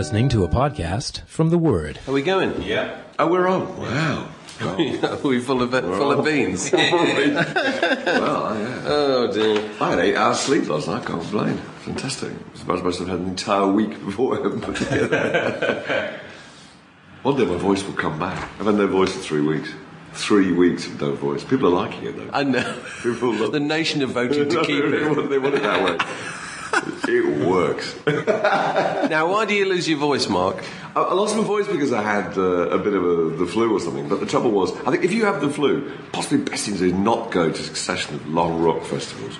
listening to a podcast from The Word. Are we going? Yeah. Oh, we're on. Wow. Are we full of full of beans? well, yeah. oh dear. I had eight hours sleep last night. I can't complain. Fantastic. I suppose I must have had an entire week before I put together. One day my voice will come back. I've had no voice for three weeks. Three weeks of no voice. People are liking it though. I know. People love The nation have voted to keep it. they want it that way. It works. Now, why do you lose your voice, Mark? I, I lost my voice because I had uh, a bit of a, the flu or something. But the trouble was, I think if you have the flu, possibly best thing to do is not go to a succession of long rock festivals,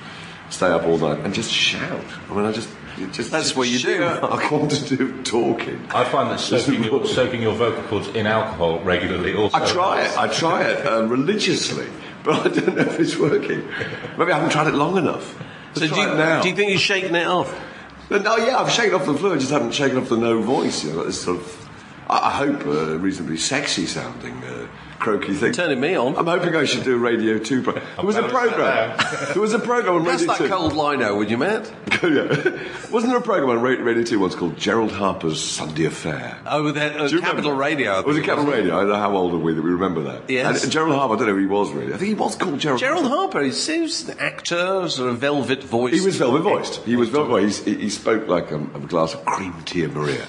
stay up all night, and just shout. I mean, I just. just That's what you do, sheer Mark. quantitative talking. I find that soaking your, soaking your vocal cords in alcohol regularly also. I try it. I try it um, religiously, but I don't know if it's working. Maybe I haven't tried it long enough. So do you, do you think you're shaking it off? No, yeah, I've shaken off the flu. I just haven't shaken off the no voice. You know, this sort of, I, I hope, a reasonably sexy sounding, uh, croaky thing. Turning me on. I'm hoping I should do a Radio 2 program. There was a program. there was a program on That's Radio that 2. cold lino, would you, Matt? yeah. Wasn't there a program on Ra- Radio 2 once called Gerald Harper's Sunday Affair? Oh, with that uh, Capital remember? Radio. I Was it Capital wasn't Radio? I don't know how old are we that we remember that. Yes. And Gerald Harper, I don't know who he was really. I think he was called Gerald Gerald Harper, he seems an actor, sort of velvet voice. He was velvet voiced. He was velvet voiced. He, he spoke like a, a glass of cream tea and Maria.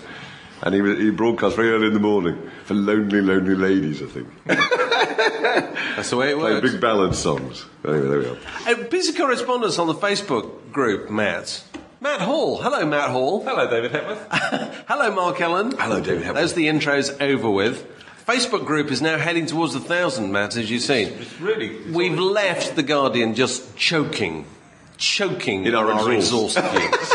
And he, he broadcast very early in the morning for lonely, lonely ladies, I think. That's the way it Played works. big ballad songs. Anyway, there we are. A piece of correspondence on the Facebook group, Matt. Matt Hall. Hello, Matt Hall. Hello, David Hepworth. Hello, Mark Ellen. Hello, David Hepworth. There's the intros over with. Facebook group is now heading towards the thousand, Matt, as you've seen. It's really. it's We've all- left The Guardian just choking, choking In our exhaust exhaust. fumes.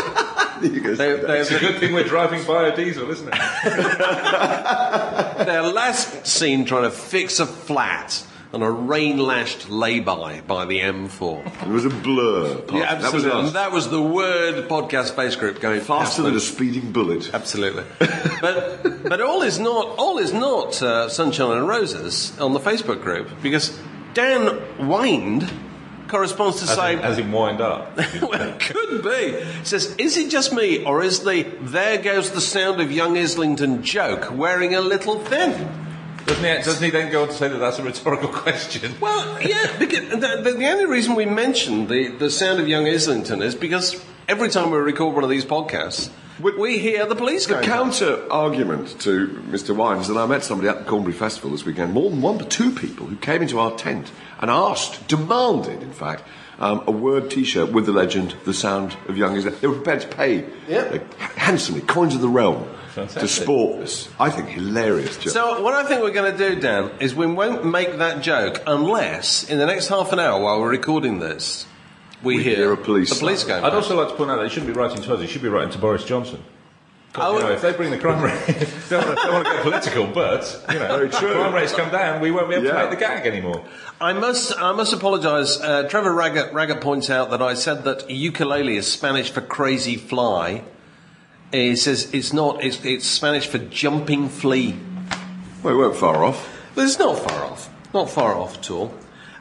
They're- see that. they're- It's a good thing we're driving biodiesel, isn't it? They're last seen trying to fix a flat on a rain-lashed lay-by by the M4. It was a blur. Yeah, that was absolutely. That was the word podcast face group going Faster than a speeding bullet. Absolutely. but but all is not all is not uh, sunshine and roses on the Facebook group because Dan Wind corresponds to As say. as in wind up. well, it could be. He says, is it just me, or is the "There goes the sound of young Islington" joke wearing a little thin? Doesn't he, doesn't he then go on to say that that's a rhetorical question? Well, yeah, because the, the, the only reason we mention the, the sound of young Islington is because every time we record one of these podcasts, we hear the police The counter argument to Mr. Wines, and I met somebody at the Cornbury Festival this weekend, more than one, but two people who came into our tent and asked, demanded, in fact, um, a word T-shirt with the legend, "The Sound of Young." Is They were prepared to pay Yeah. uh, handsomely, coins of the realm, to Fantastic. sport this. I think hilarious joke. So what I think we're going to do, Dan, is we won't make that joke unless in the next half an hour while we're recording this, we, We hear a police a police siren. going. I'd also like to point out that he shouldn't be writing to us, he should be writing to Boris Johnson. 'Cause, you know, if they bring the crime rate, don't, want to, don't want to get political, but you know, Very true. crime rates come down, we won't be able Yeah. to make the gag anymore. I must, I must apologise. Uh, Trevor Raggett, Raggett points out that I said that ukulele is Spanish for crazy fly. He says it's not. It's, it's Spanish for jumping flea. Well, we weren't far off. But it's not far off. Not far off at all.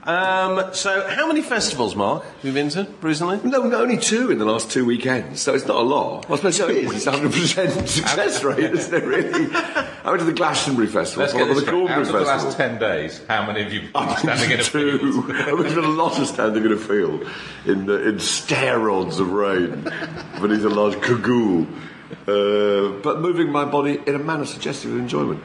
Um, so, how many festivals, Mark, have you been to recently? No, no, only two in the last two weekends, so it's not a lot. Well, I suppose it is. It's 100% success rate, isn't it, really? I went to the Glastonbury Festival, Let's get this the Cornbury of the last ten days, how many of you been standing in a two. field? There's been a lot of standing in a field in, uh, in stair rods of rain beneath a large cagoule, uh, but moving my body in a manner suggestive of enjoyment.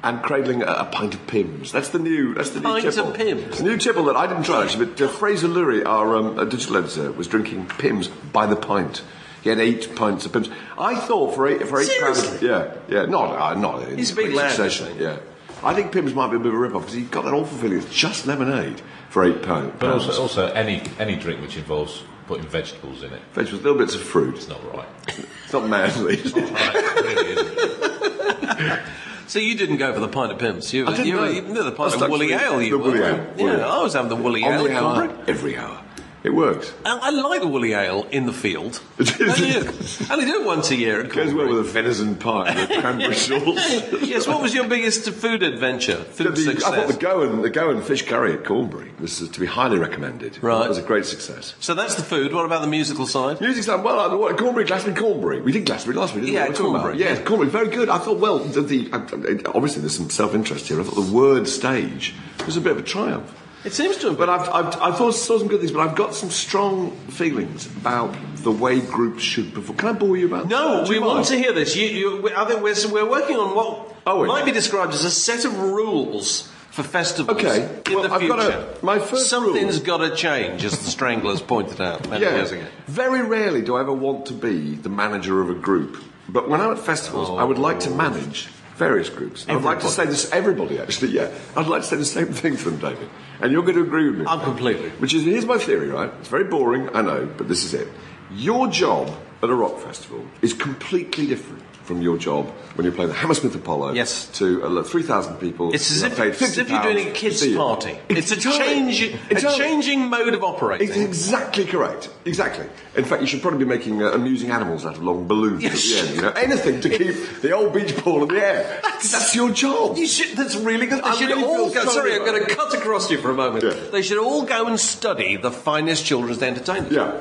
And cradling a, a pint of Pimm's. That's the new. That's the Pint new of tipple. Pimm's? The new tipple that I didn't try actually, but uh, Fraser Lewry, our um, uh, digital editor, was drinking Pimm's by the pint. He had eight pints of Pimm's. I thought for eight for eight pounds. Seriously? Yeah, yeah, not uh, not. in He's a big quick lad, succession. Yeah, I think Pimm's might be a bit of a rip-off because he's got that awful feeling it's just lemonade for eight pounds. But also, also any any drink which involves putting vegetables in it, vegetables, little bits of fruit. it's not right. It's not manly. is it? Right, it really isn't. So, you didn't go for the pint of pimps. You, I didn't you, know. you did the pint of woolly ale. You the were, woolly ale, Yeah. I was having the woolly ale. The hour, every hour. It works. I, I like the woolly ale in the field. It I is. do. I only do it once a year It goes well with a venison pie with cranberry sauce. yes, what was your biggest food adventure? Food The- success? I thought the Goan, the Goan fish curry at Cornbury was to be highly recommended. Right. It was a great success. so that's the food. What about the musical side? Music sound well. I, what, Cornbury, Glastonbury, Cornbury. We did Glastonbury last week, didn't Yeah, we? What are we talking Cornbury? Yeah, Cornbury, very good. I thought, well, the, the obviously there's some self-interest here. I thought the word stage was a bit of a triumph. It seems to have But. I've, I've, I thought saw some good things, but I've got some strong feelings about the way groups should perform. Can I bore you about? No, we want to hear this. You, you, I think we're, we're working on what oh, we? might be described as a set of rules for festivals Okay, in well, the I've future. got a- my first Something's got to change, as the Stranglers pointed out many Yeah. years ago. Very rarely do I ever want to be the manager of a group. But when I'm at festivals, I would like to oh. manage various groups. I'd like to say this, everybody actually, yeah. I'd like to say the same thing to them, David. And you're going to agree with me. I'm completely. Which is, here's my theory, right? It's very boring, I know, but this is it. Your job at a rock festival is completely different from your job when you're playing the Hammersmith Apollo Yes. to uh, 3,000 people. It's as if, it's as if you're doing a kids' party. It's, a Entirely. change, a Entirely. changing mode of operating. It's exactly correct. Exactly. In fact, you should probably be making uh, amusing animals out of long balloons Yes. at the end. You know, anything to keep the old beach ball in the air. That's your job. You should, that's really good. They I should really all go. Sorry, I'm going to cut across you for a moment. Yeah. They should all go and study the finest children's entertainers. Yeah.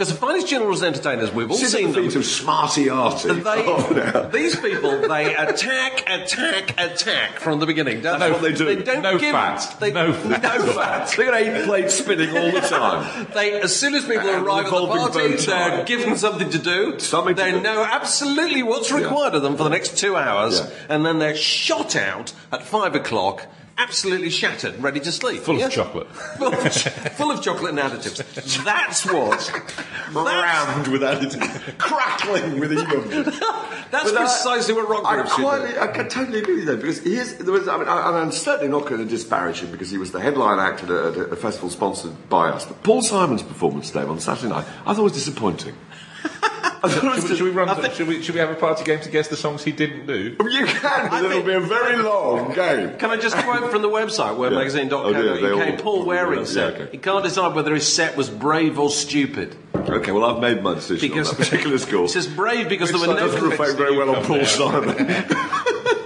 Because the finest children's entertainers, we've all Sit seen the them. feet of smarty arty. They, these people, they attack, attack, attack from the beginning. That's what they do. They don't No give fat. They, No fat. No fat. They got eight plates spinning all the time. They, as soon as people And arrive at the party, they're given something to do. Something to they do. know absolutely what's required of them for the next two hours, Yeah. and then they're shot out at five o'clock, absolutely shattered, ready to sleep. Full Yeah? of chocolate. full, of, full of chocolate and additives. That's what. Rammed with additives. Crackling with ego. that's But I- precisely what rock I groups should quite. I can totally agree with you though, because here's, there was, I mean, I, I'm certainly not going to disparage him because he was the headline act at a, at a festival sponsored by us. But Paul Simon's performance, Dave, on Saturday night, I thought was disappointing. I thought it was Should we, should we run? Think- should, we, should we have a party game to guess the songs he didn't do? You can, but I it'll think- be a very long game. Can I just quote from the website, Yeah. Oh, dear, they Paul Waring yeah, said okay. he can't decide whether his set was brave or stupid. Okay, well, I've made my decision Because on that particular score. He says brave because Which there were no doesn't reflect very well on Paul. Simon.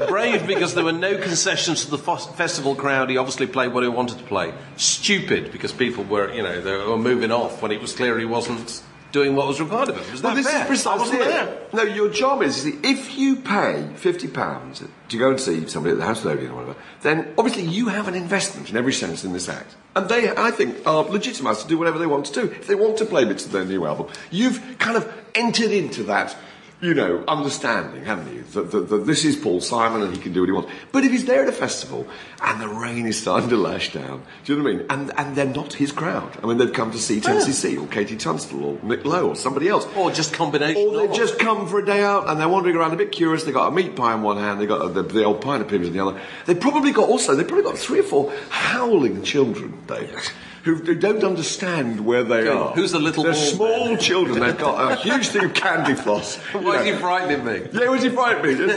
brave because there were no concessions to the fos- festival crowd. He obviously played what he wanted to play. Stupid because people were, you know, they were moving off when it was clear he wasn't doing what was required of him. Was Well, that this fair? is precisely I wasn't it. No, your job is, you see, if you pay fifty pounds to go and see somebody at the House of Odeon or whatever, then obviously you have an investment in every sense in this act, and they, I think, are legitimised to do whatever they want to do. If they want to play bits of their new album, you've kind of entered into that. You know, understanding, haven't you? That, that, that this is Paul Simon and he can do what he wants. But if he's there at a festival and the rain is starting to lash down, do you know what I mean? And, and they're not his crowd. I mean, they've come to see Tennessee C or KT Tunstall or Nick Lowe or somebody else. Or just combination. Or they've just come for a day out and they're wandering around a bit curious. They've got a meat pie in one hand, they've got the, the old pint of Pimm's in the other. They've probably got also, they've probably got three or four howling children, David, who, don't understand where they are. Who's the little They're small man? children. They've got a huge thing of candy floss. you Why is know. he frightening me? Yeah, was he frightening me? A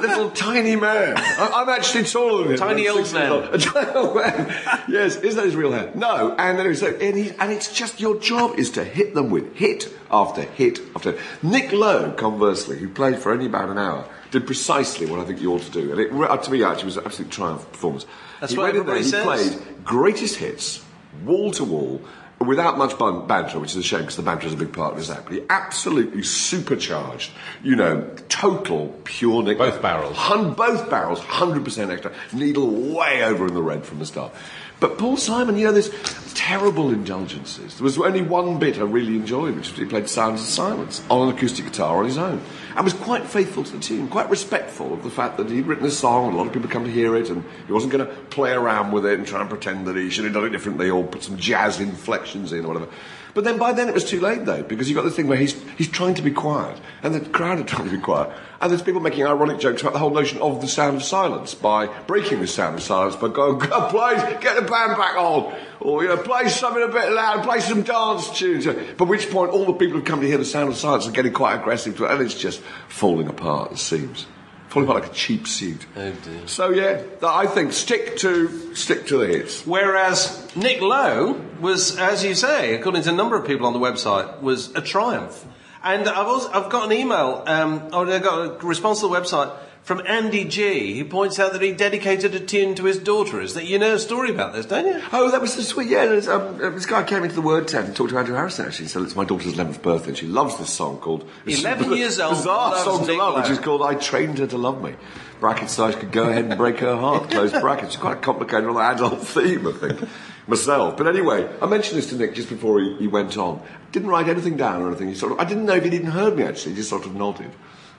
little tiny man. I, I'm actually taller than him. Tiny old man. A tiny old man. Yes, is that his real hair? No. And then so, and, he, and it's just your job is to hit them with hit after hit after. Nick Lowe, conversely, who played for only about an hour, did precisely what I think you ought to do. And it, uh, to me, actually, was an absolute triumph performance. That's he what in there, he says. played greatest hits, wall to wall, without much ban- banter, which is a shame because the banter is a big part of his act. But he absolutely supercharged, you know, total pure Nick. Both barrels. Hun- both barrels, 100% extra. Needle way over in the red from the start. But Paul Simon, you know, there's terrible indulgences. There was only one bit I really enjoyed, which was he played Sounds of Silence on an acoustic guitar on his own. And was quite faithful to the tune, quite respectful of the fact that he'd written a song and a lot of people come to hear it and he wasn't going to play around with it and try and pretend that he should have done it differently or put some jazz inflections in or whatever. But then by then it was too late though, because you've got this thing where he's, he's trying to be quiet and the crowd are trying to be quiet. And there's people making ironic jokes about the whole notion of the sound of silence by breaking the sound of silence by going, God, please get the band back on. Or, you know, play something a bit loud, play some dance tunes. By which point all the people who come to hear the sound of silence are getting quite aggressive to it, and it's just falling apart, it seems. Falling apart like a cheap suit. Oh, dear. So yeah, I think stick to stick to the hits. Whereas Nick Lowe was, as you say, according to a number of people on the website, was a triumph. And I've also, I've got an email, um, or I got a response to the website from Andy G, who points out that he dedicated a tune to his daughter. Is that you know a story about this, don't you? Oh, that was the sweet. Yeah, there's, um, this guy came into the word tent and talked to Andrew Harrison. Actually, so it's my daughter's 11th birthday, and she loves this song called 11 years old, Bizarre song to love, which is called "I Trained Her to Love Me." Brackets so I could go ahead and break her heart. Close brackets. It's quite a complicated little adult theme, I think. Myself, but anyway, I mentioned this to Nick just before he, he went on. Didn't write anything down or anything. He sort of, I didn't know if he'd even heard me actually. He just sort of nodded.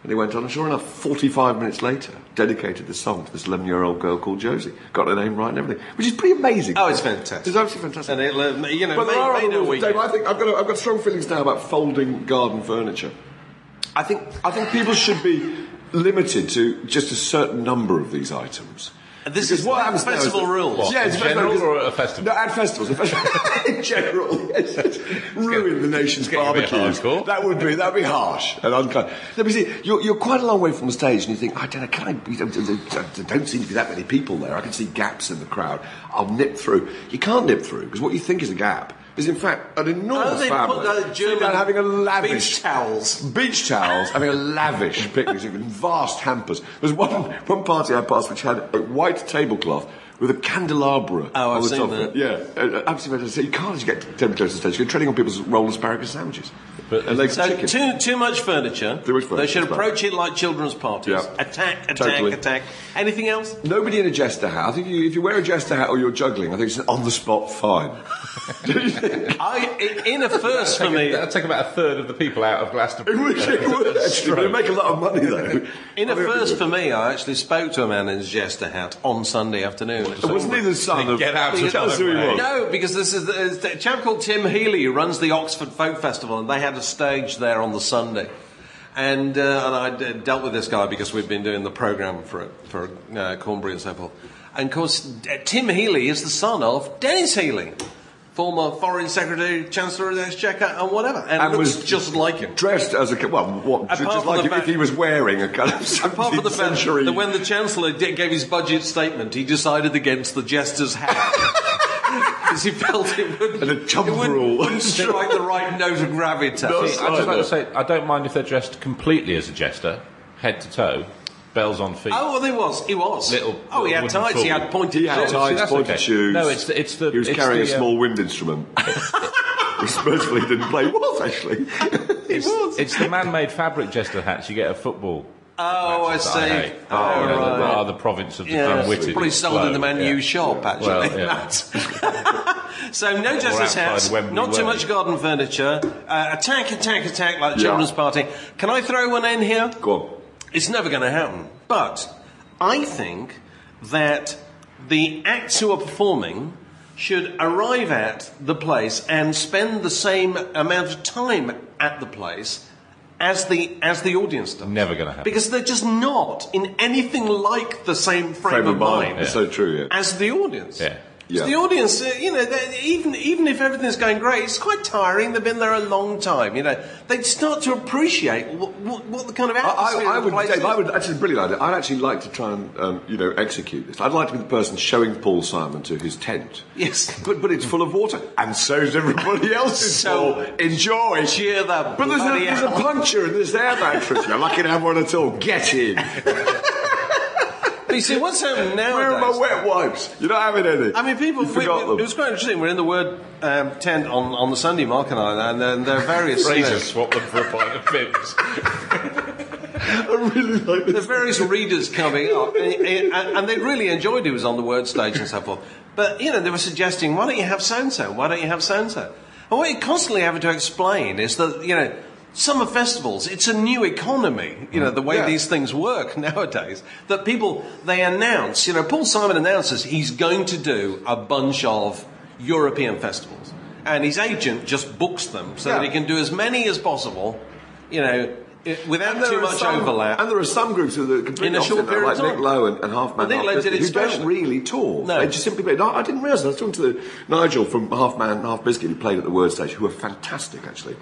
And he went on, and sure enough, 45 minutes later, dedicated the song to this 11 year old girl called Josie. Got her name right and everything, which is pretty amazing. Oh, it's fantastic. It's absolutely fantastic. And it, uh, you know, but may, there are other know rules. we Dave, I think I've got, a, I've got strong feelings now about folding garden furniture. I think, I think people should be limited to just a certain number of these items. This Because is what happens festival rules. What, Yeah, it's festival general because- or at a festival? No, at festivals. a festival- in general, yes. Ruin the nation's getting a bit barbecues. That would be that would be harsh and unkind. No, but see, you're, you're quite a long way from the stage, and you think, I don't know, can I? you know, There there don't seem to be that many people there. I can see gaps in the crowd. I'll nip through. You can't nip through because what you think is a gap is in fact an enormous Oh, they family put, uh, sitting German down having a lavish beach towels. beach towels, having a lavish picnic in vast hampers. There was one, one party I passed which had a white tablecloth with a candelabra Oh, I've the seen top that. Yeah, uh, absolutely fantastic. You can't actually get terribly to the stage. You're treading on people's rolled asparagus sandwiches. But- and legs So of chicken. too too much furniture. Too much furniture, They should that's approach it like children's parties. Yeah. Attack, attack, Totally. attack. Anything else? Nobody in a jester hat. I think you, if you wear a jester hat or you're juggling, I think it's an on the spot fine. Do you think? I i- in a first for me. That'll take about a third of the people out of Glastonbury. It would, it would actually. It'd make a lot of money though. In a I think it'd be first for me, I actually spoke to a man in his jester hat on Sunday afternoon. It wasn't he the son of? Get out of Tell us who he was. No, because this is the, a chap called Tim Healey who runs the Oxford Folk Festival, and they had a stage there on the Sunday. And, uh, and I d- dealt with this guy because we've been doing the programme for for uh, Cornbury and so forth. And of course, Tim Healey is the son of Denis Healey, former Foreign Secretary, Chancellor of the Exchequer, and whatever, and, And looks was just like him. Dressed as a well, what? Apart just like if, fact- if he was wearing a kind of Apart from the 17th fact century. that when the Chancellor gave his budget statement, he decided against the jester's hat. Because he felt it would And a jump it wouldn't, rule. wouldn't strike the right note of gravitas. No, See, I'd just like to say, I don't mind if they're dressed completely as a jester, head to toe, bells on feet. Oh, well, he was. He was. Little- oh, he had tights. wooden He had foot. pointed He had shoes. See, tights, that's pointed okay. shoes. No, it's the- it's the- He was it's carrying the, a um, small wind instrument. Which mercifully didn't play. He was actually. It's, it's the man-made fabric jester hats you get at football. Oh, I see. that eh? hate. Oh, You know, right. Uh, that are uh, the province of the Yeah, unwitted. probably sold in the Man U Yeah. shop, actually. Well, so no justice hats, Wembley not too Way. much garden furniture, uh, attack, attack, attack like children's party. Can I throw one in here? Go on. It's never going to happen. But I think that the acts who are performing should arrive at the place and spend the same amount of time at the place as the as the audience does. Never gonna happen. Because they're just not in anything like the same frame, Frame of mind. mind It's so true, yeah. as the audience. Yeah. Yeah. The audience, uh, you know, even even if everything's going great, it's quite tiring. They've been there a long time. You know, they'd start to appreciate what, what, what the kind of I, atmosphere I, I the would, Dave, is. I would actually brilliant idea. I'd actually like to try and um, you know execute this. I'd like to be the person showing Paul Simon to his tent. Yes. but but it's full of water, and so's everybody else's. So- enjoy. Cheer the But there's a, there's a puncture and there's air mattress. You're lucky to have one at all. Get in. But you see, what's happening nowadays? Where are my wet wipes? You're not having any. I mean, people. You we- forgot we- them. It was quite interesting. We're in the word um, tent on, on the Sunday, Mark and I, and then there are various. Fraser swap them for a pint of Pimm's. I really like There's this. various readers coming up, and, and, and they really enjoyed who was on the word stage and so forth. But you know, they were suggesting, why don't you have so and so? Why don't you have so and so? And what you're constantly having to explain is that you know. Summer festivals, it's a new economy, you know, the way Yeah. these things work nowadays. That people, they announce, you know, Paul Simon announces he's going to do a bunch of European festivals. And his agent just books them so that he can do as many as possible, you know, i- without too much some- overlap. And there are some groups who are completely In a short period like Nick. Lowe and, and Half Man Well, Half Biscuit, it who don't really tour. No. They just simply play. No, I didn't realise. that. I was talking to Nigel from Half Man Half Biscuit, who played at the Word Stage, who are fantastic actually.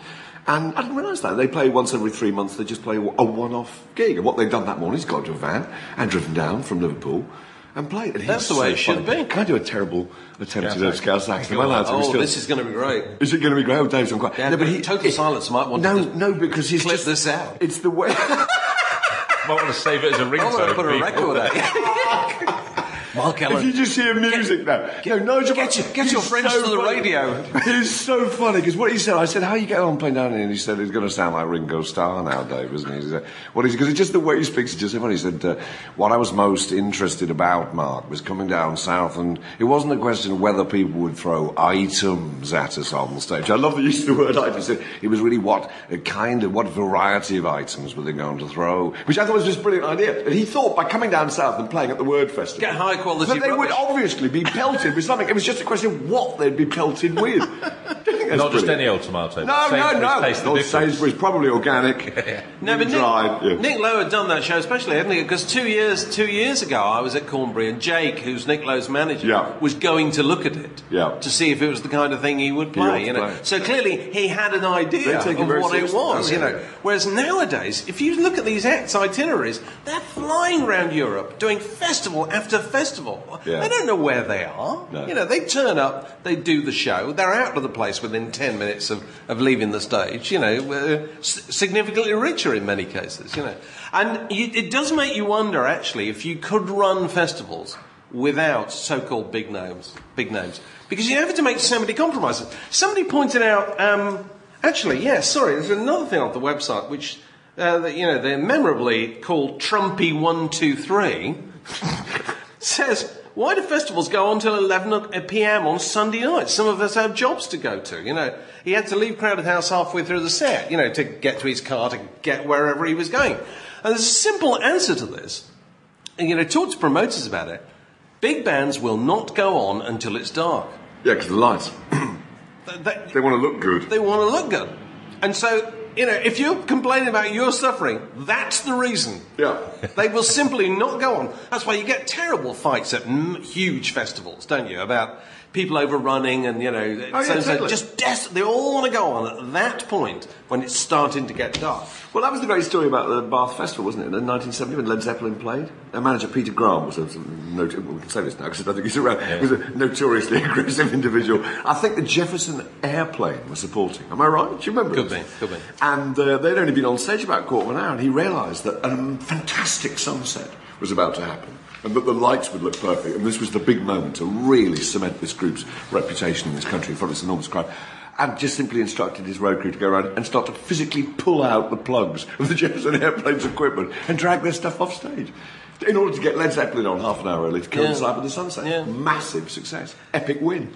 And I didn't realise that they play once every three months. They just play a one-off gig, and what they've done that morning is got into a van and driven down from Liverpool. And played. And That's the way so it should funny. be. Can I do a terrible attempt to do a Scouse Scouse accent? Am I allowed to? Oh, still- this is going to be great. is it going to be great? Oh, Dave's on quite. Yeah, but he, total silence might want no, to just no, because he's clip just, this out. It's the way. Might want to save it as a ringtone. I want to put a people. record out. Mark If you just hear music now, no, Nigel, get your- get your friends to the funny. radio. He's so funny because what he said, I said, "How are you get on playing down here?" And he said, "He's going to sound like Ringo Starr now, Dave, isn't he?" He said, "What is?" Because it's just the way he speaks. It's just so funny. He said, uh, "What I was most interested about, Mark, was coming down south, and it wasn't a question of whether people would throw items at us on the stage. I love the use of the word items. He said It was really what kind of what variety of items were they going to throw, which I thought was just a brilliant idea. And he thought by coming down south and playing at the Word Festival, Get high quality that they would obviously be pelted with something. It was just a question of what they'd be pelted with. Not just any old tomato. No, no, no. Taste the Sainsbury's, probably organic. No, but Nick, dried. yeah. Nick Lowe had done that show especially, hadn't he? Because two years two years ago, I was at Cornbury, and Jake, who's Nick Lowe's manager, Yeah. was going to look at it Yeah. to see if it was the kind of thing he would play. to You know, play. so clearly he had an idea of take it very what it was. Oh, You yeah. know, whereas nowadays, if you look at these acts' itineraries, they're flying around Europe doing festival after festival. Yeah. They don't know where they are. No. You know, they turn up, they do the show, they're out of the place within ten minutes of, of leaving the stage. You know, uh, significantly richer in many cases. You know, and you, it does make you wonder actually if you could run festivals without so-called big names, big names, because you have to make so many compromises. Somebody pointed out, um, actually, yes, sorry, there's another thing on the website which. Uh, that, you know, they're memorably called Trumpy One Two Three says, why do festivals go on till 11 uh, p.m. on Sunday night? Some of us have jobs to go to, you know. He had to leave Crowded House halfway through the set, you know, to get to his car, to get wherever he was going. And there's a simple answer to this. And, you know, talk to promoters about it. Big bands will not go on until it's dark. Yeah, because the lights. They, they- They want to look good. they want to look good. And so, you know, if you're complaining about your suffering, that's the reason. Yeah. They will simply not go on. That's why you get terrible fights at huge festivals, don't you? About people overrunning and, you know, Oh, yeah, so, so just des- they all want to go on at that point when it's starting to get dark. Well, that was the great story about the Bath Festival, wasn't it? In 1970, when Led Zeppelin played, their manager Peter Grant was a, was a noti- well, we can say this now because I don't think he's around. Was a notoriously aggressive individual. I think the Jefferson Airplane was supporting. Am I right? Do you remember? Could be, could be. And uh, they'd only been on stage about a quarter of an hour, and he realised that a fantastic sunset was about to happen. And that the lights would look perfect, and this was the big moment to really cement this group's reputation in this country in front of this enormous crowd. And just simply instructed his road crew to go around and start to physically pull out the plugs of the Jefferson Airplane's equipment and drag their stuff off stage. In order to get Led Zeppelin on half an hour early to coincide Yeah. with the sunset. Yeah. Massive success. Epic win.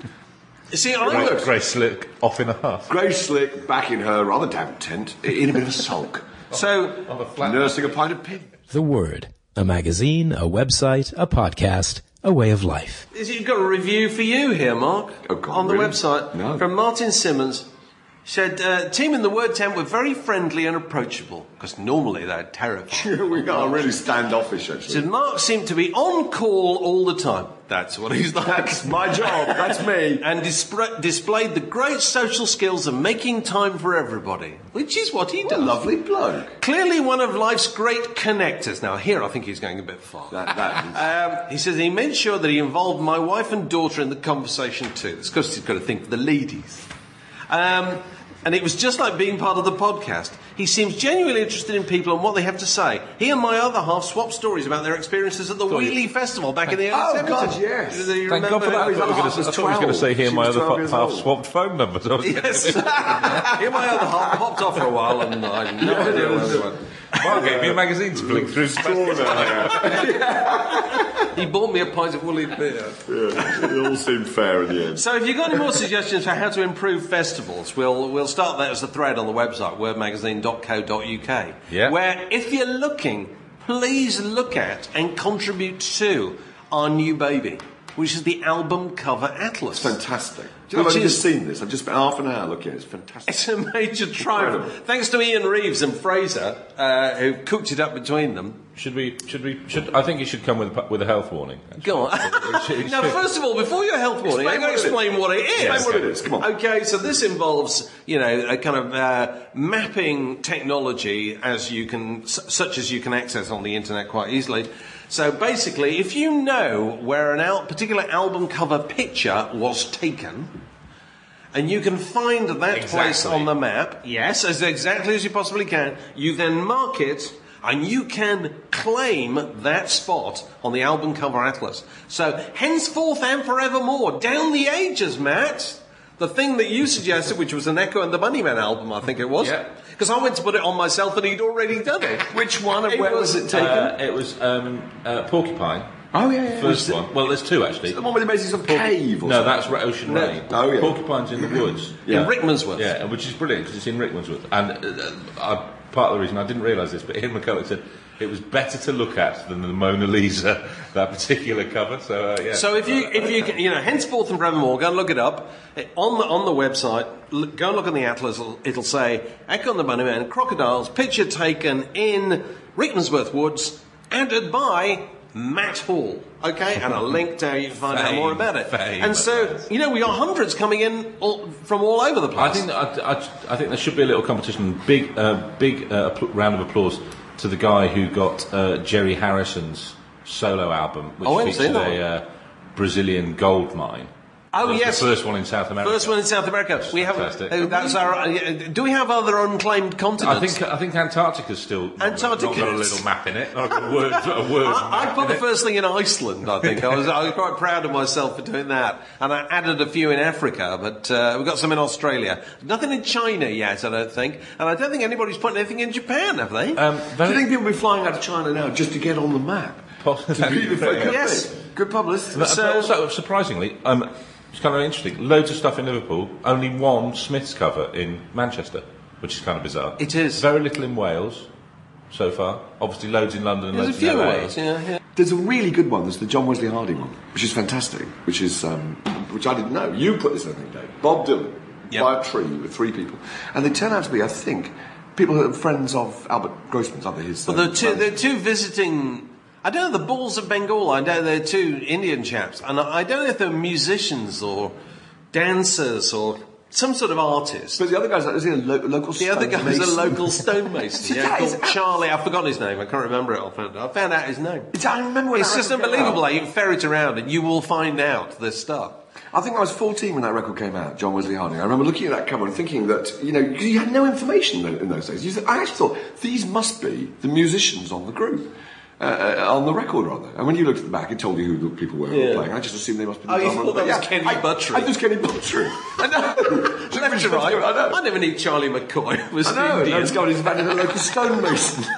You see, I Grace, worked. Grace Slick off in a huff. Grace Slick back in her rather damp tent, in a bit of a sulk, So, On the flat. nursing a pint of pin. The Word. A magazine, a website, a podcast, a way of life. is- you've got a review for you here, Mark, Oh, God, on the really? website No. from Martin Simmons. said, uh, team in the word tent were very friendly and approachable, because normally they're terrifying. we are really standoffish, actually. said, Mark seemed to be on call all the time. That's what he's like. That's my job. That's me. and displayed the great social skills of making time for everybody, which is what he What a does. lovely bloke. Clearly one of life's great connectors. Now, here I think he's going a bit far. That, that Um, he says he made sure that he involved my wife and daughter in the conversation too. It's because he's got to think of the ladies. Um, and it was just like being part of the podcast. He seems genuinely interested in people and what they have to say. He and my other half swapped stories about their experiences at the Thought you- Weeley Festival back in the early Oh, 70s. God, yes. Do you Thank God for that. I thought, you were gonna- was I thought you was going to say here She my was other 12 years half old. swapped phone numbers. I was Yes. He and my other half popped off for a while and I had no idea where they went. Mark gave me a magazine to flick through. He bought me a pint of woolly beer. Yeah, it all seemed fair in the end. So if you've got any more suggestions for how to improve festivals, we'll, we'll start that as a thread on the website, wordmagazine.co.uk. Yeah. Where, if you're looking, please look at and contribute to our new baby, which is the album cover atlas. Fantastic. Do you know, I've is- just seen this. I've just spent half an hour looking at it. It's fantastic. It's a major triumph. Incredible. Thanks to Ian Reeves and Fraser, uh, who cooked it up between them. Should we? Should we? Should I think it should come with a- with a health warning. actually. Go on. now, first of all, before your health warning, I'm going to Explain what it is. explain what it is. Explain what it is. Come on. Okay, so this involves, you know, a kind of uh, mapping technology as you can, such as you can access on the internet quite easily. So basically, if you know where an al- particular album cover picture was taken, and you can find that place on the map, yes, as exactly as you possibly can, you then mark it and you can claim that spot on the album cover atlas. So, henceforth and forevermore, down the ages, Matt, the thing that you suggested, which was an Echo and the Bunnymen album, I think it was. Because I went to put it on myself and he'd already done it. Which one and where was- it taken? Uh, it was um, uh, Porcupine. oh, yeah, yeah. First one. Well, there's two actually. The one with the basis of cave or No, something? that's Ocean No. Rain. Oh, yeah. Porcupine's in the woods. yeah. In Rickmansworth. Yeah, which is brilliant because it's in Rickmansworth. And uh, I, part of the reason I didn't realise this, but Ian McCulloch said it was better to look at than the Mona Lisa, that particular cover. So uh, yeah. So if you if you can, you know henceforth and forevermore, go and look it up on the on the website. l- Go and look on the atlas. It'll, it'll say Echo and the Bunnymen, crocodiles, picture taken in Rickmansworth Woods, added by Matt Hall. Okay, and a link there you can find out more about it. fame, and so you know we got hundreds coming in all, from all over the place. I think that, I, I, I think there should be a little competition. Big, uh, big uh, round of applause to the guy who got uh, Jerry Harrison's solo album, which Oh, featured a uh, Brazilian gold mine. Oh, yes. the first one in South America. First one in South America. We have. Uh, that's our. uh, do we have other unclaimed continents? I think I think Antarctica's still Antarctica got a little map in it. Got a word, a word I, I put the it. first thing in Iceland, I think. I was, I was quite proud of myself for doing that. And I added a few in Africa, but uh, we've got some in Australia. Nothing in China yet, I don't think. And I don't think anybody's putting anything in Japan, have they? Um, Do you think people will be flying out of China now just to get on the map? Poss- To beat the? Yes. Good publicity. But- So- but also, surprisingly, um, it's kind of interesting. Loads of stuff in Liverpool, only one Smiths cover in Manchester, which is kind of bizarre. It is. Very little in Wales so far. Obviously, loads in London and There's a few in LA. ways, yeah, yeah. There's a really good one. There's the John Wesley Harding one, which is fantastic. Which is um, which I didn't know. You put this, I think, Dave. Bob Dylan Yep. by a tree with three people, and they turn out to be, I think, people who are friends of Albert Grossman's. Aren't they? His, Well, uh, the two, friends. the two visiting. I don't know the Bauls of Bengal. I know they're two Indian chaps, and I I don't know if they're musicians or dancers or some sort of artist. But the other guy's like, is he a lo- local? The other guy is a local stonemason. Yeah, called Charlie. I've forgotten his name. I can't remember it. offhand. I found out his name. It's- I remember when It's that just record came unbelievable. out. Like, you can ferret around and you will find out this stuff. I think I was 14 when that record came out, John Wesley Harding. I remember looking at that cover and thinking that, you know, 'cause you had no information tho- in those days. You th- I actually thought, these must be the musicians on the group. Uh, uh, on the record, rather. And when you looked at the back, it told you who the people were Yeah. playing. I just assumed they must be the Oh, you thought that was Kenny I, Buttrey. I, it was Kenny Buttrey. I know. Left to right. I know. I never knew Charlie McCoy was I know. Indian. No, his back in a local stonemason.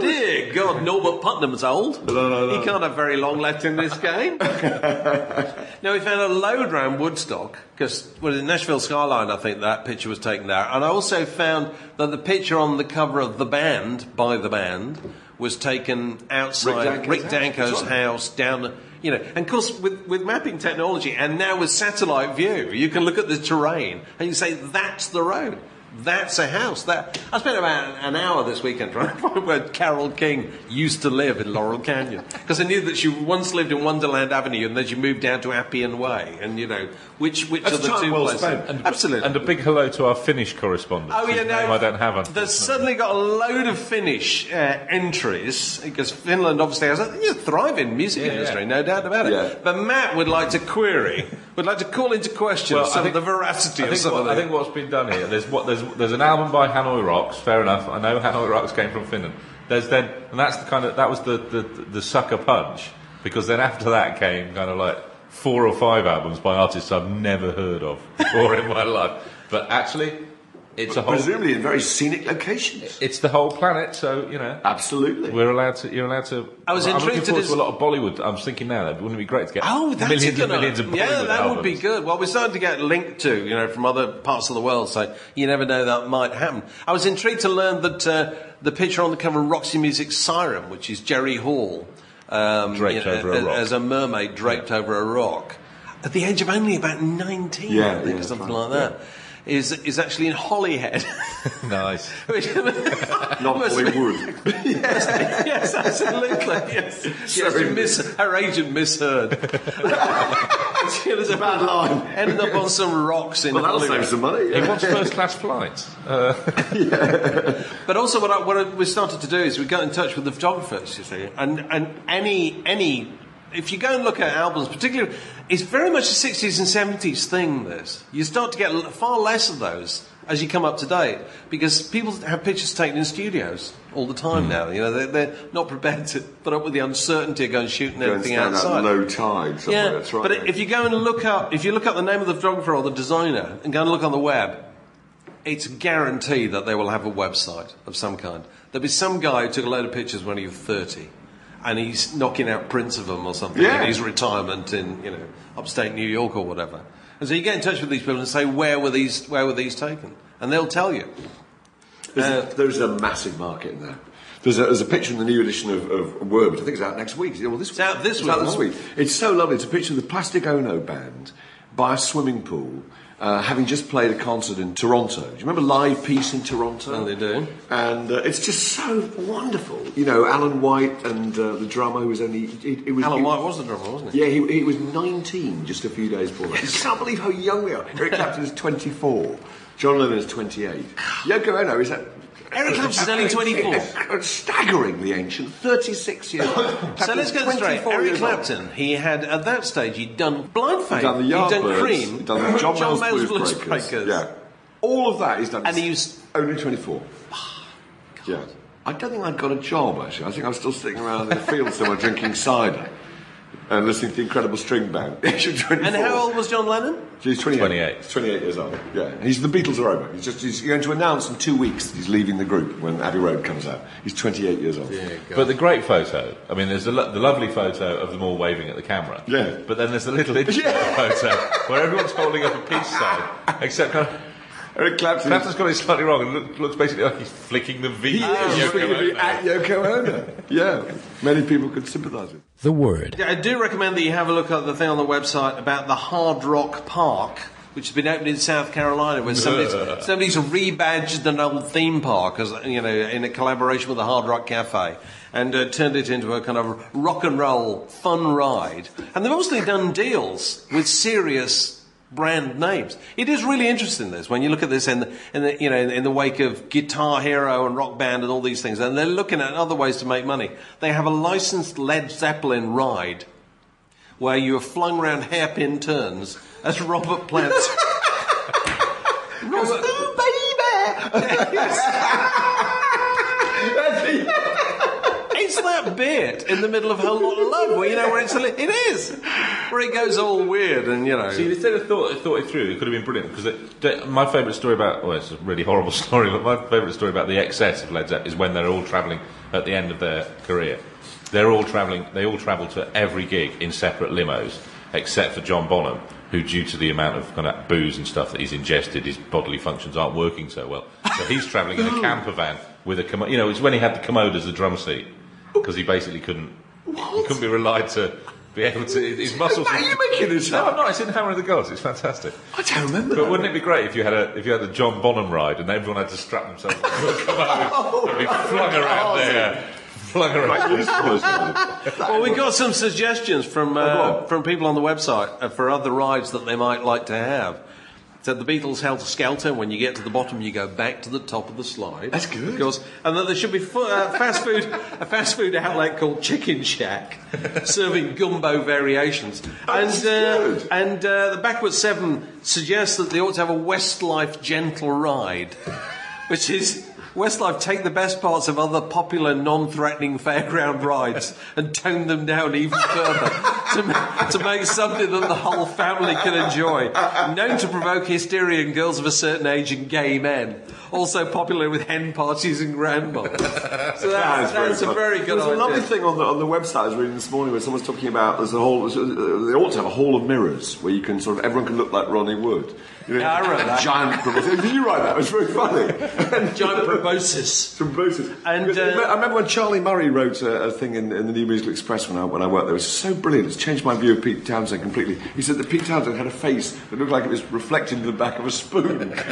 Dear God, Norbert Putnam's old. No, no, no. He can't have very long left in this game. now, we found a load around Woodstock, because, well, in Nashville Skyline, I think that picture was taken there. And I also found that the picture on the cover of The Band, by The Band, was taken outside Rick Rick Danko's Danko's, house. House down. You know, and of course, with, with mapping technology and now with satellite view, you can look at the terrain and you say that's the road. That's a house. That I spent about an hour this weekend trying to find where Carole King used to live in Laurel Canyon because I knew that she once lived in Wonderland Avenue and then she moved down to Appian Way, and you know which which That's are the time two well places. spent. And, Absolutely. And a big hello to our Finnish correspondent. Oh yeah, whose no. I don't have. There's unfortunately. suddenly got a load of Finnish uh, entries because Finland obviously has a you know, thriving music Yeah, industry, yeah. no doubt about it. Yeah. But Matt would like to query, would like to call into question Well, some think- of the veracity I of think, some what, of I them. think what's been done here. There's what there's there's an album by Hanoi Rocks. Fair enough. I know Hanoi Rocks came from Finland. There's then and that's the kind of that was the the, the sucker punch because then after that came kind of like four or five albums by artists I've never heard of before in my life. But actually, it's a whole. Presumably in very scenic locations. It's the whole planet. So you know. Absolutely. We're allowed to. You're allowed to. I was I'm looking intrigued to forward to dis- a lot of Bollywood. I'm thinking now that wouldn't it be great to get Oh, that's millions a good and millions of one. Bollywood Yeah, that albums. would be good. Well, we're starting to get linked to, you know, from other parts of the world, so you never know that might happen. I was intrigued to learn that uh, the picture on the cover of Roxy Music's Siren, which is Jerry Hall, um, Draped you know, over a as- rock. as a mermaid draped over a rock, at the age of only about 19, Yeah, I think, yeah, or something right. like that. Is, is actually in Holyhead. nice. Which- Not must be- Hollywood. yes, yes, absolutely. Yes, yes Sorry. mis- her agent misheard. she was a bad line. Ended up on some rocks in well, that'll Hollywood. save some money. He wants first class flights. Uh, But also, what, I, what we started to do is we got in touch with the photographers, you see, and and any any. If you go and look at albums, particularly, it's very much a 60s and 70s thing, this. You start to get far less of those as you come up to date because people have pictures taken in studios all the time hmm. now. You know, they're, they're not prepared to put up with the uncertainty of going shooting Go and anything stand outside. low tide somewhere. Yeah, That's right. but if you go and look up, if you look up the name of the photographer or the designer and go and look on the web, it's guaranteed that they will have a website of some kind. There'll be some guy who took a load of pictures when he was 30 and he's knocking out prints of them or something Yeah. in his retirement in, you know, upstate New York or whatever. And so you get in touch with these people and say, where were these, where were these taken? And they'll tell you. There's, Uh, a, there's a massive market in there. There's a, there's a picture in the new edition of, of Word, which I think is out next week. Well, this It's out this it's out this week. It's so lovely. It's a picture of the Plastic Ono band by a swimming pool, uh, having just played a concert in Toronto. Do you remember Live Peace in Toronto? Oh, they do. And uh, it's just so wonderful. You know, Alan White and uh, the drummer who was only. It, it was, Alan it- White was the drummer, wasn't he? Yeah, he, he was 19 just a few days before that. I can't believe how young we are. Eric Clapton is 24. John Lennon is 28. Yoko Ono is at. Eric Clapton's only 24. Staggeringly ancient, 36 years old. So let's get straight. 24 Eric. Clapton, he had, at that stage, he'd done Blind Faith, He'd done the he'd done Yardbirds, Cream, he'd done the John, John Mayall's Blues, Blues Breakers. Breakers. Yeah. All of that he's done. And he was- only 24. Ah, yeah. I don't think I'd got a job, actually. I think I was still sitting around in the field somewhere drinking cider and listening to the Incredible String Band. Age of 24. And how old was John Lennon? He's 28. 28. He's 28 years old. Yeah. He's the Beatles are over. He's just he's going to announce in two weeks that he's leaving the group when Abbey Road comes out. He's 28 years old. But the great photo, I mean, there's the, lo- the lovely photo of them all waving at the camera. Yeah. But then there's the little interesting Yeah. photo where everyone's holding up a peace sign, except kind of, Eric Clapton. Clapton's got it slightly wrong It look, looks basically like he's flicking the V. He at is Yoko going to be Ono. at Yoko Ono. yeah. Many people could sympathise with. The Word. I do recommend that you have a look at the thing on the website about the Hard Rock Park, which has been opened in South Carolina, where somebody's, somebody's rebadged an old theme park, as you know, in a collaboration with the Hard Rock Cafe, and uh, turned it into a kind of rock and roll fun ride. And they've also done deals with serious brand names. It is really interesting this when you look at this in the, in the you know in the wake of Guitar Hero and Rock Band and all these things, and they're looking at other ways to make money. They have a licensed Led Zeppelin ride where you are flung around hairpin turns as Robert Plant. Robert, it's that bit in the middle of Whole Lot of Love where you know where it's it is where it goes all weird and you know. See, instead of thought, thought it through, it could have been brilliant. Because my favourite story about, well, it's a really horrible story, but my favourite story about the excess of Led Zeppelin is when they're all travelling at the end of their career. They're all travelling, they all travel to every gig in separate limos, except for John Bonham, who, due to the amount of kind of booze and stuff that he's ingested, his bodily functions aren't working so well. So he's travelling in a camper van with a commode. You know, it's when he had the commode as the drum seat. Because he basically couldn't. He couldn't be relied to be able to. His muscles. Are you making this No, I'm up? not. It's in Hammer of the Gods. It's fantastic. I don't remember But that. wouldn't it be great if you had a if you had a John Bonham ride and everyone had to strap themselves and come out and be flung around there, flung around. Well, we got some suggestions from uh, on. from people on the website uh, for other rides that they might like to have. So the Beatles Helter Skelter. When you get to the bottom, you go back to the top of the slide. That's good. of course. And that there should be fu- uh, fast food, a fast food outlet called Chicken Shack, serving gumbo variations. That's and uh, good. and uh, the Backward Seven suggests that they ought to have a Westlife gentle ride, which is. Westlife take the best parts of other popular non-threatening fairground rides and tone them down even further to, ma- to make something that the whole family can enjoy. Known to provoke hysteria in girls of a certain age and gay men. Also popular with hen parties and grandmas. So That that's, is very that's a fun. very good There's a lovely thing on the on the website I was reading this morning where someone's talking about there's a whole they ought to have a hall of mirrors where you can sort of everyone can look like Ronnie Wood. Yeah, I a that. giant proboscis. Did you write that? It was very funny. Giant proboscis. Proboscis. And, uh, I remember when Charlie Murray wrote a, a thing in, in the New Musical Express when I, when I worked there. It was so brilliant. It's changed my view of Pete Townshend completely. He said that Pete Townshend had a face that looked like it was reflected in the back of a spoon.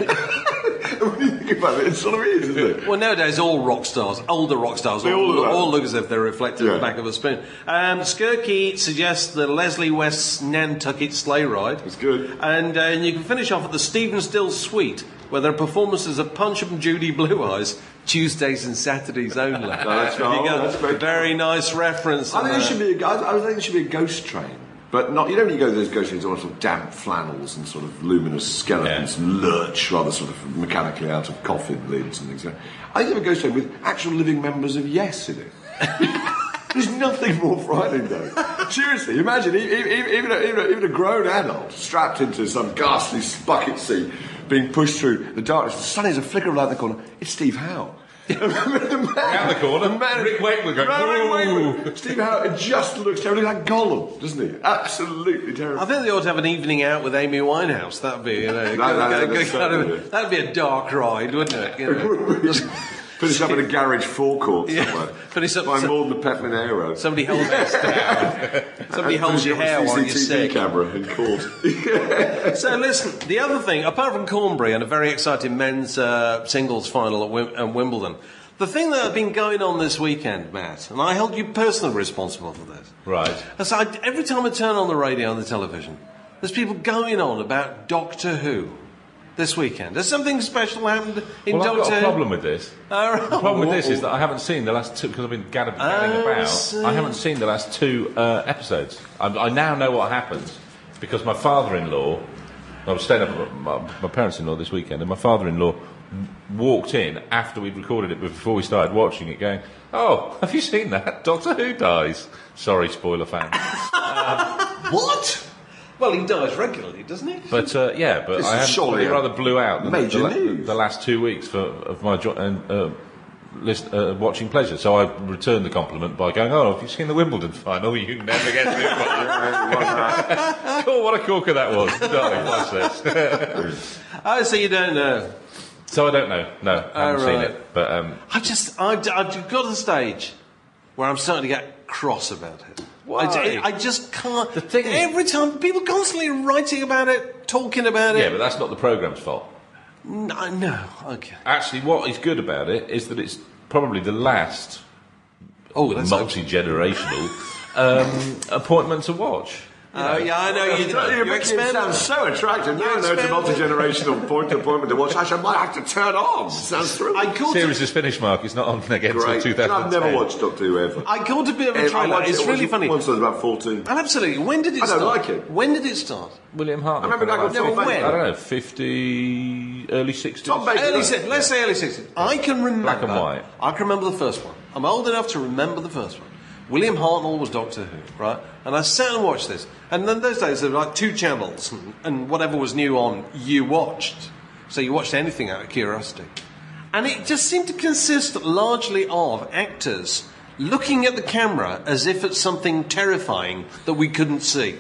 when you think about it, it sort of is, isn't it? Well, nowadays all rock stars, older rock stars, all, all look all look as if they're reflected in the back of a spoon. Um, Skirky suggests the Leslie West's Nantucket sleigh ride. It's good. And, uh, and you can finish off at the Stephen Stills Suite, where there are performances of Punch and Judy Blue Eyes, Tuesdays and Saturdays only. that's right. got Oh, that's very very nice reference. I think there that. should be. A, I, I think there should be a ghost train, but not. You know when you go to those ghost trains, all sort of damp flannels and sort of luminous skeletons and lurch rather sort of mechanically out of coffin lids and things. like that. I think of a ghost train with actual living members of Yes in it. There's nothing more frightening, though. Seriously, imagine even a, even, a, even a grown adult strapped into some ghastly bucket seat, being pushed through the darkness. The sun is a flicker of light in the corner. It's Steve Howe. the man, Out the corner, the man- Rick Wakeman going, Rick Wakeman. Steve Howe just looks terribly like Gollum, doesn't he? Absolutely terrible. I think they ought to have an evening out with Amy Winehouse. That'd be, you know, That- that- good- that's good kind of- certainly- that'd be a dark ride, wouldn't it? You know? Finish up in a garage forecourt Yeah, somewhere. finish up- By more than the Pepman Aero. Somebody holds your down. Somebody holds your hair while you're CCTV sick. camera in court. So listen, the other thing, apart from Cornbury and a very exciting men's uh, singles final at, Wim- at Wimbledon, the thing that had been going on this weekend, Matt, and I held you personally responsible for this. Right. As I, every time I turn on the radio and the television, there's people going on about Doctor Who this weekend. Has something special happened in Well, I've got a problem with this. Right. The problem with this is that I haven't seen the last two because I've been gadding, gadding about. see. I haven't seen the last two uh, episodes. I, I now know what happens because my father-in-law. I was staying up at my, my parents-in-law this weekend, and my father-in-law walked in after we'd recorded it before we started watching it, going, "Oh, have you seen that? Doctor Who dies." Sorry, spoiler fans. what? Well, he dies regularly, doesn't he? But uh, yeah, but This I is had surely a rather blew out the, major the, la- news. the last two weeks for, of my jo- and, uh, list, uh, watching pleasure. So I returned the compliment by going, "Oh, have you seen the Wimbledon final? You never get too much." oh, what a corker that was! Darling, watch this. Oh, so you don't know. so I don't know. No, I haven't seen right. it. But um, I just, I've, I've got to the stage where I'm starting to get cross about it. Why? I, I just can't. The thing is- every time people constantly writing about it, talking about it. yeah, but that's not the programme's fault. no, no, okay. Actually, what is good about it is that it's probably the last Oh, multi generational um, appointment to watch. Oh, yeah, I know you. You're you making it expand sound so attractive. Now I know it's a multi-generational point appointment to watch. Actually, I might have to turn on. Sounds thrilling. I called. Series is finished, Mark. It's not on again until Great. 2010. I've never watched Doctor Who ever. I called a bit of a I trailer. watched It's it really once- funny. Once I was about 14. And Absolutely. When did it I don't like it. When did it start? William Hart. I remember that got No, Tom when? I don't know, 50, early 60s. Tom Baker. Early, no. si- let's say early 60s. I can remember. Black and white. I can remember the first one. I'm old enough to remember the first one. William Hartnell was Doctor Who, right? And I sat and watched this. And then those days there were like two channels, and, whatever was new on, you watched. So you watched anything out of curiosity. And it just seemed to consist largely of actors looking at the camera as if it's something terrifying that we couldn't see.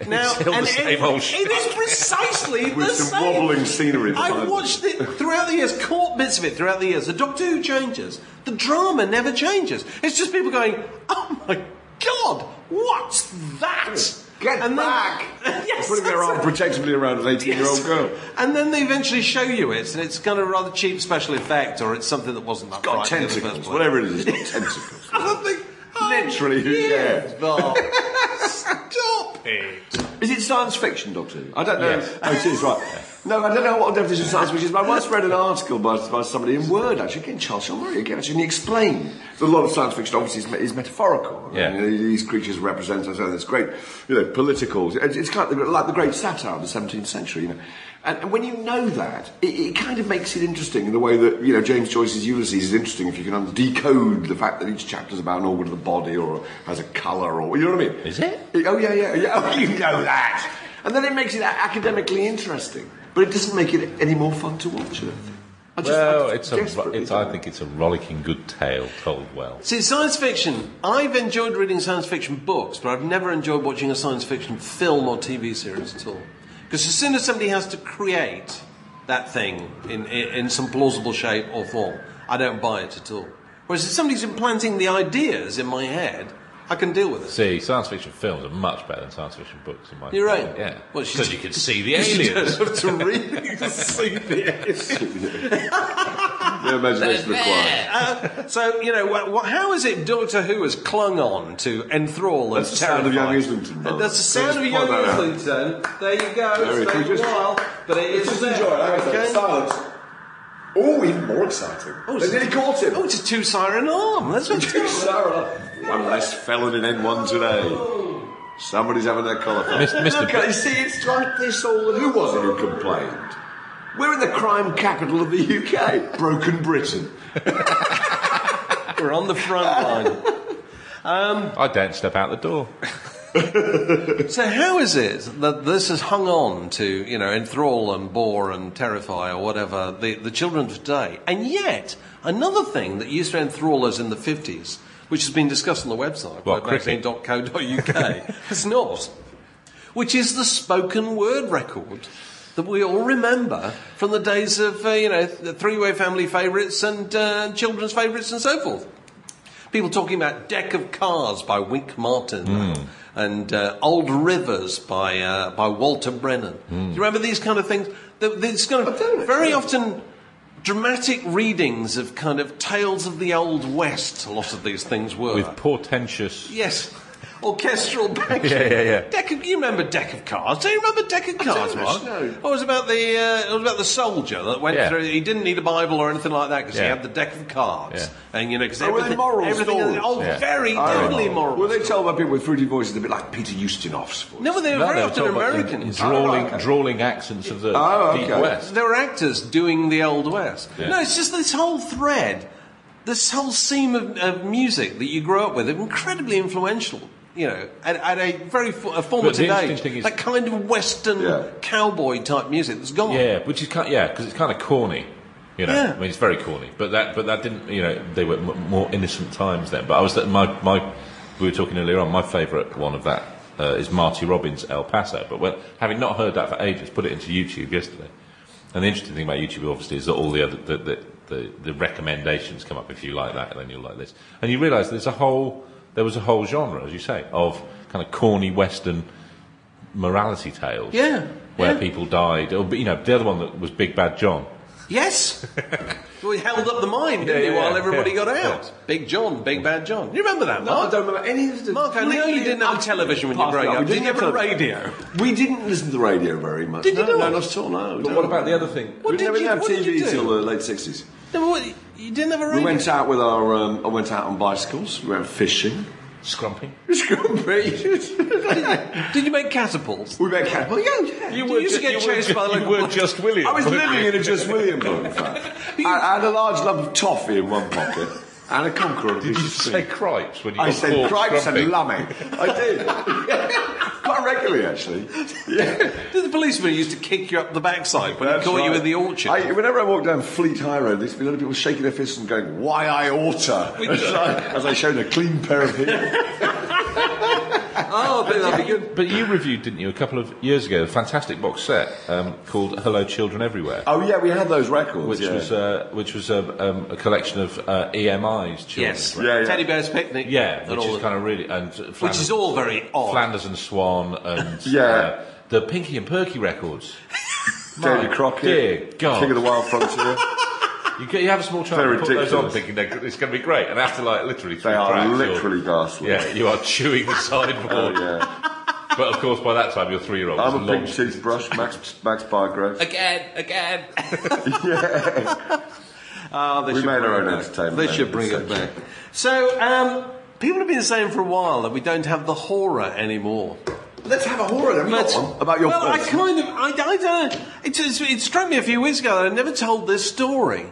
Now, Still the same it, old shit. it is precisely With the some same. wobbling scenery I've watched it throughout the years, caught bits of it throughout the years. The Doctor Who changes, the drama never changes. It's just people going, "Oh my God, what's that?" Get And then- back! yes, Putting their that's arm protectively around an 18 year old Yes. girl. And then they eventually show you it, and it's kind of a rather cheap special effect, or it's something that wasn't that Got frightening in the first tentacles, place. whatever it is, it's got tentacles. Oh, Literally, who cares? Stop it. Is it science fiction, Doctor? I don't know. Yes. Oh, it is, right. No, I don't know what the definition of science fiction is, but I once read an article by, by somebody in Word, actually, again, Charles Shaar Murray, again, actually, and he explained that a lot of science fiction obviously is, is metaphorical. I Yeah. mean, these creatures represent us, and it's great, you know, political. It's, it's kind of like the great satire of the 17th century, you know. And, and when you know that, it, it kind of makes it interesting in the way that, you know, James Joyce's Ulysses is interesting if you can decode the fact that each chapter is about an organ of the body or has a colour or, you know what I mean? Is it? Oh yeah, yeah, yeah. Oh, you know that. And then it makes it academically interesting, but it doesn't make it any more fun to watch. I don't think. I just- Well, I it's a, it's, I think it's a rollicking good tale told well. See, science fiction. I've enjoyed reading science fiction books, but I've never enjoyed watching a science fiction film or TV series at all. Because as soon as somebody has to create that thing in, in, in some plausible shape or form, I don't buy it at all. Whereas if somebody's implanting the ideas in my head, I can deal with it. See, science fiction films are much better than science fiction books, in my opinion. You're right. opinion. Yeah. Well, she- Because you can see the aliens. You aliens. don't have to read to see the aliens. No imagination required. Uh, so, you know, what, what, how is it Doctor Who has clung on to enthrall and That's the sound of young Islington, Mark. That's the sound of young point. Islington. There you go. Very It's cool. taken a Just- while, but it is Just enjoy it. A second. Okay. Silence. Oh, even more exciting. Oh, they it's- nearly caught him. Oh, it's a two siren arm. That's what Sarah. One less felon in N1 today. Somebody's having their collar cut. Mr. Mr. Look, you see, it's like this all. Who was it who complained? We're in the crime capital of the UK, Broken Britain. We're on the front line. Um, I don't step out the door. So how is it that this has hung on to, you know, enthrall and bore and terrify or whatever the, the children of today? And yet, another thing that used to enthrall us in the 50s, which has been discussed on the website, What, cricket? magazine.co.uk, has not, which is the spoken word record that we all remember from the days of, uh, you know, the three-way family favourites and uh, children's favourites and so forth. People talking about Deck of Cards by Wink Martin Hmm. and uh, Old Rivers by uh, by Walter Brennan. Hmm. Do you remember these kind of things? Th- These kind of very often dramatic readings of kind of tales of the Old West. A lot of these things were With portentous. yes. Orchestral backing. Yeah, yeah, yeah. Deck of, you remember Deck of Cards? Do you remember Deck of Cards, don't Mark? know. Oh, it was about the uh, it was about the soldier that went Yeah. through. He didn't need a Bible or anything like that because he had the deck of cards, Yeah. and you know because Oh, were everything, moral everything stories? oh, Yeah. very I totally moral. Well, they tell about people with fruity voices a bit like Peter Ustinov's voice. no, but they were No, very they were often American. about the Drawling, Oh, okay. drawling accents of the Oh, Deep. West. There were actors doing the Old West. Yeah. No, it's just this whole thread, this whole seam of, of music that you grew up with, incredibly influential. You know, at, at a very fo- a formative age, thing is- that kind of Western Yeah. cowboy type music that's gone. Yeah, which is kind yeah, because it's kind of corny. You know, Yeah. I mean, it's very corny. But that, but that didn't. You know, they were m- more innocent times then. But I was my my. We were talking earlier on. My favourite one of that uh, is Marty Robbins' El Paso. But when, having not heard that for ages, put it into YouTube yesterday. And the interesting thing about YouTube, obviously, is that all the other the, the, the, the recommendations come up. If you like that, and then you'll like this. And you realise there's a whole there was a whole genre, as you say, of kind of corny Western morality tales. Yeah, Where yeah. people died. Oh, or, you know, the other one that was Big Bad John. Yes. well, he held up the mine, didn't Yeah, he, yeah, while everybody Yeah, got out? yeah. Big John, Big Bad John. You remember that, No, I don't remember any of the. Mark, I know you didn't have a Completely television when you were growing up. We Did you have a radio? We didn't listen to the radio very much. Did you no, not? No, not at all. No. But what about the other thing? What we did never you- have TV until the late sixties. No, but what, you didn't have a radio? We went out with our. Um, I went out on bicycles. We went fishing. Scrumping. we Did you make catapults? We made catapults. yeah, yeah. You used to get chased by the you were police. just William. I was living in a Just William book, in fact. I, I had a large lump of toffee in one pocket and a conker on a Did you say cripes when you I said cripes and lummy. I did. Quite regularly, actually. Yeah. Did the policeman used to kick you up the backside when he That's caught you in the orchard? I, whenever I walk down Fleet High Road, there's been a lot of people shaking their fists and going, "Why I oughta?" as, I, as I showed a clean pair of heels. Oh, I think that'd be good. But you reviewed, didn't you, a couple of years ago, a fantastic box set um, called "Hello, Children Everywhere," Oh yeah, we had those records. which yeah. was uh, which was a, um, a collection of uh, EMI's children. Yes. Yeah, yeah. Teddy Bear's Picnic. Yeah, which is kind of really and uh, which is all very odd. Flanders and Swan and Yeah. uh, the Pinky and Perky records. Davy Crockett, dear God. King of the Wild Frontier. You, get, you have a small child, They're you put those on, thinking they're, it's going to be great, and after like literally three they are tracks, you're- literally ghastly. yeah, you are chewing the sideboard. Oh, yeah. But of course, by that time, your three-year-old is I'm a long. pink toothbrush, Max Max Bygraves. Again, again. Ah, they We should made our bring own it back. entertainment They then, should bring it back. So, um, people have been saying for a while that we don't have the horror anymore. Let's have a horror then. Let's- about your well, I person. kind of, I, I don't know. It, it's- it struck me a few weeks ago that I never told this story.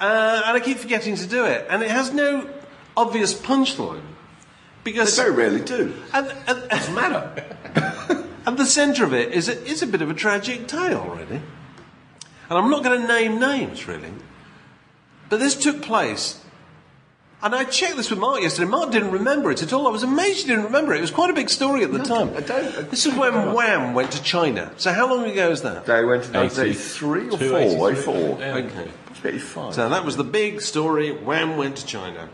Uh, and I keep forgetting to do it. And it has no obvious punchline. Because They Because. very rarely do. And, and, Doesn't matter. At the centre of it is a, is a bit of a tragic tale, really. And I'm not going to name names, really. But this took place. And I checked this with Mark yesterday. Mark didn't remember it at all. I was amazed he didn't remember it. It was quite a big story at the time. I don't- This is when Wham went to China. So how long ago is that? They went to 80. 1983 or 82, 4, 83. 84. Yeah. Okay. Must 85. So that was the big story. Wham went to China.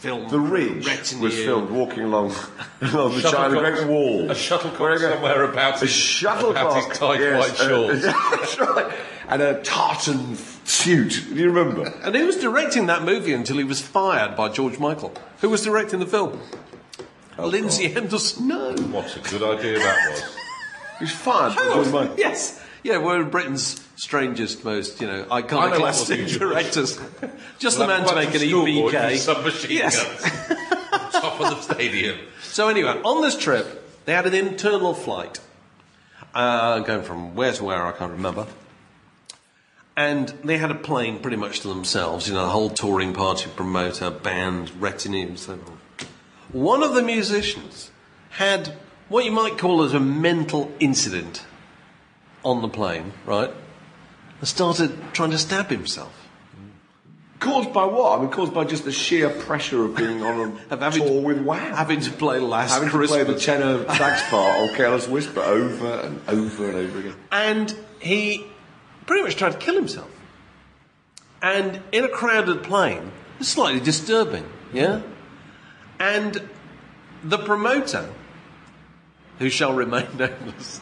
Film. the Ridge retinue. was filmed walking along, along the China Great Wall. A shuttlecock Where somewhere about A his, shuttlecock. about his tight yes, white uh, shorts. that's right. And a tartan suit. Do you remember? And he was directing that movie until he was fired by George Michael, who was directing the film. Oh, Lindsay Anderson. No. What a good idea that was. He was fired by George Michael. Yes. Yeah, we're Britain's strangest, most, you know, iconoclastic what you do. directors. Just the man to make an EBK. Submachine Yes. guns. Top of the stadium. So anyway, on this trip, they had an internal flight, uh, going from where to where I can't remember, and they had a plane pretty much to themselves. You know, the whole touring party, promoter, band, retinue, and so on. One of the musicians had what you might call as a mental incident on the plane, right? And started trying to stab himself. Caused by what? I mean, caused by just the sheer pressure of being on a having tour to- with Wham. Having to play Last Having to play the tenor sax part or Careless Whisper over and over and over again. And he pretty much tried to kill himself. And in a crowded plane, it's slightly disturbing, yeah? And the promoter, who shall remain nameless,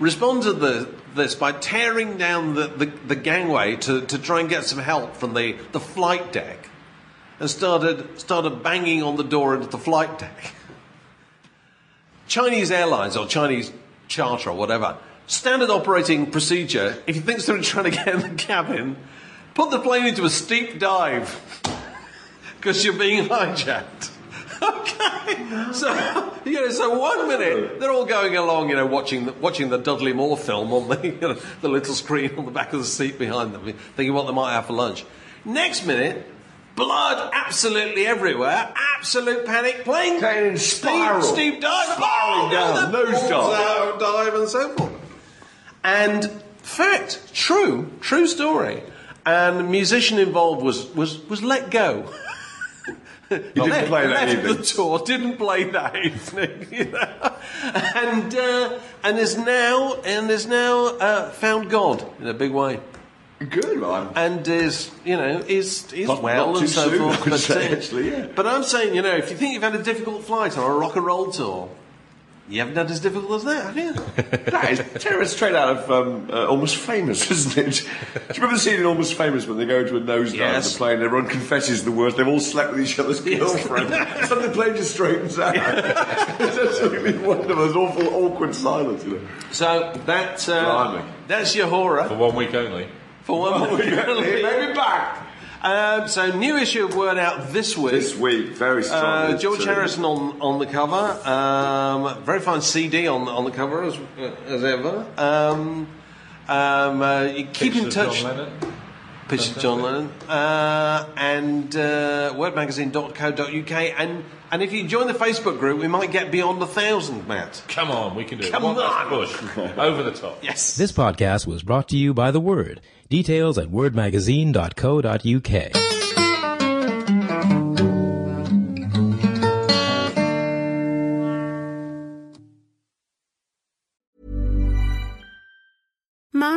responded to the, this by tearing down the, the, the gangway to, to try and get some help from the, the flight deck and started, started banging on the door into the flight deck. Chinese Airlines or Chinese Charter or whatever, standard operating procedure, if you think someone's trying to get in the cabin, put the plane into a steep dive because you're being hijacked. Okay, so you know, so one minute they're all going along, you know, watching the, watching the Dudley Moore film on the you know, the little screen on the back of the seat behind them, thinking what they might have for lunch. Next minute, blood absolutely everywhere, absolute panic, plane Plane in spiral. steep, steep dive, Spiraling oh, down, the nose dive. dive, and so forth. And fact, true, true story. And the musician involved was was was let go. He didn't play that left evening. the tour, didn't play that evening, you know, and uh, and is now and is now uh, found God in a big way, Good, man. and is you know is is Not- well not and so soon, forth. But, say, uh, actually, yeah. but I'm saying, you know, if you think you've had a difficult flight on a rock and roll tour, you haven't had as difficult as that, have you? That is terrible. Straight out of um, uh, Almost Famous, isn't it? Do you remember the scene in Almost Famous when they go into a nosedive Yes. in the plane? Everyone confesses the worst. They've all slept with each other's girlfriend. Suddenly the plane just straightens out. it's absolutely wonderful. There's awful, awkward silence. You know. So that, uh, that's your horror For one week only. for one week. Only. Maybe back Um, so new issue of Word out this week. this week. Very strong. Uh, George too. Harrison on, on the cover. Um, very fine CD on on the cover as, as ever. Um, um, uh, you keep in Pictures of touch. John Lennon. Pictures of John Lennon. Uh, and uh, wordmagazine.co.uk. And, and if you join the Facebook group, we might get beyond a thousand, Matt. Come on, we can do it. Come on. push. Over the top. Yes. This podcast was brought to you by The Word. Details at wordmagazine.co.uk.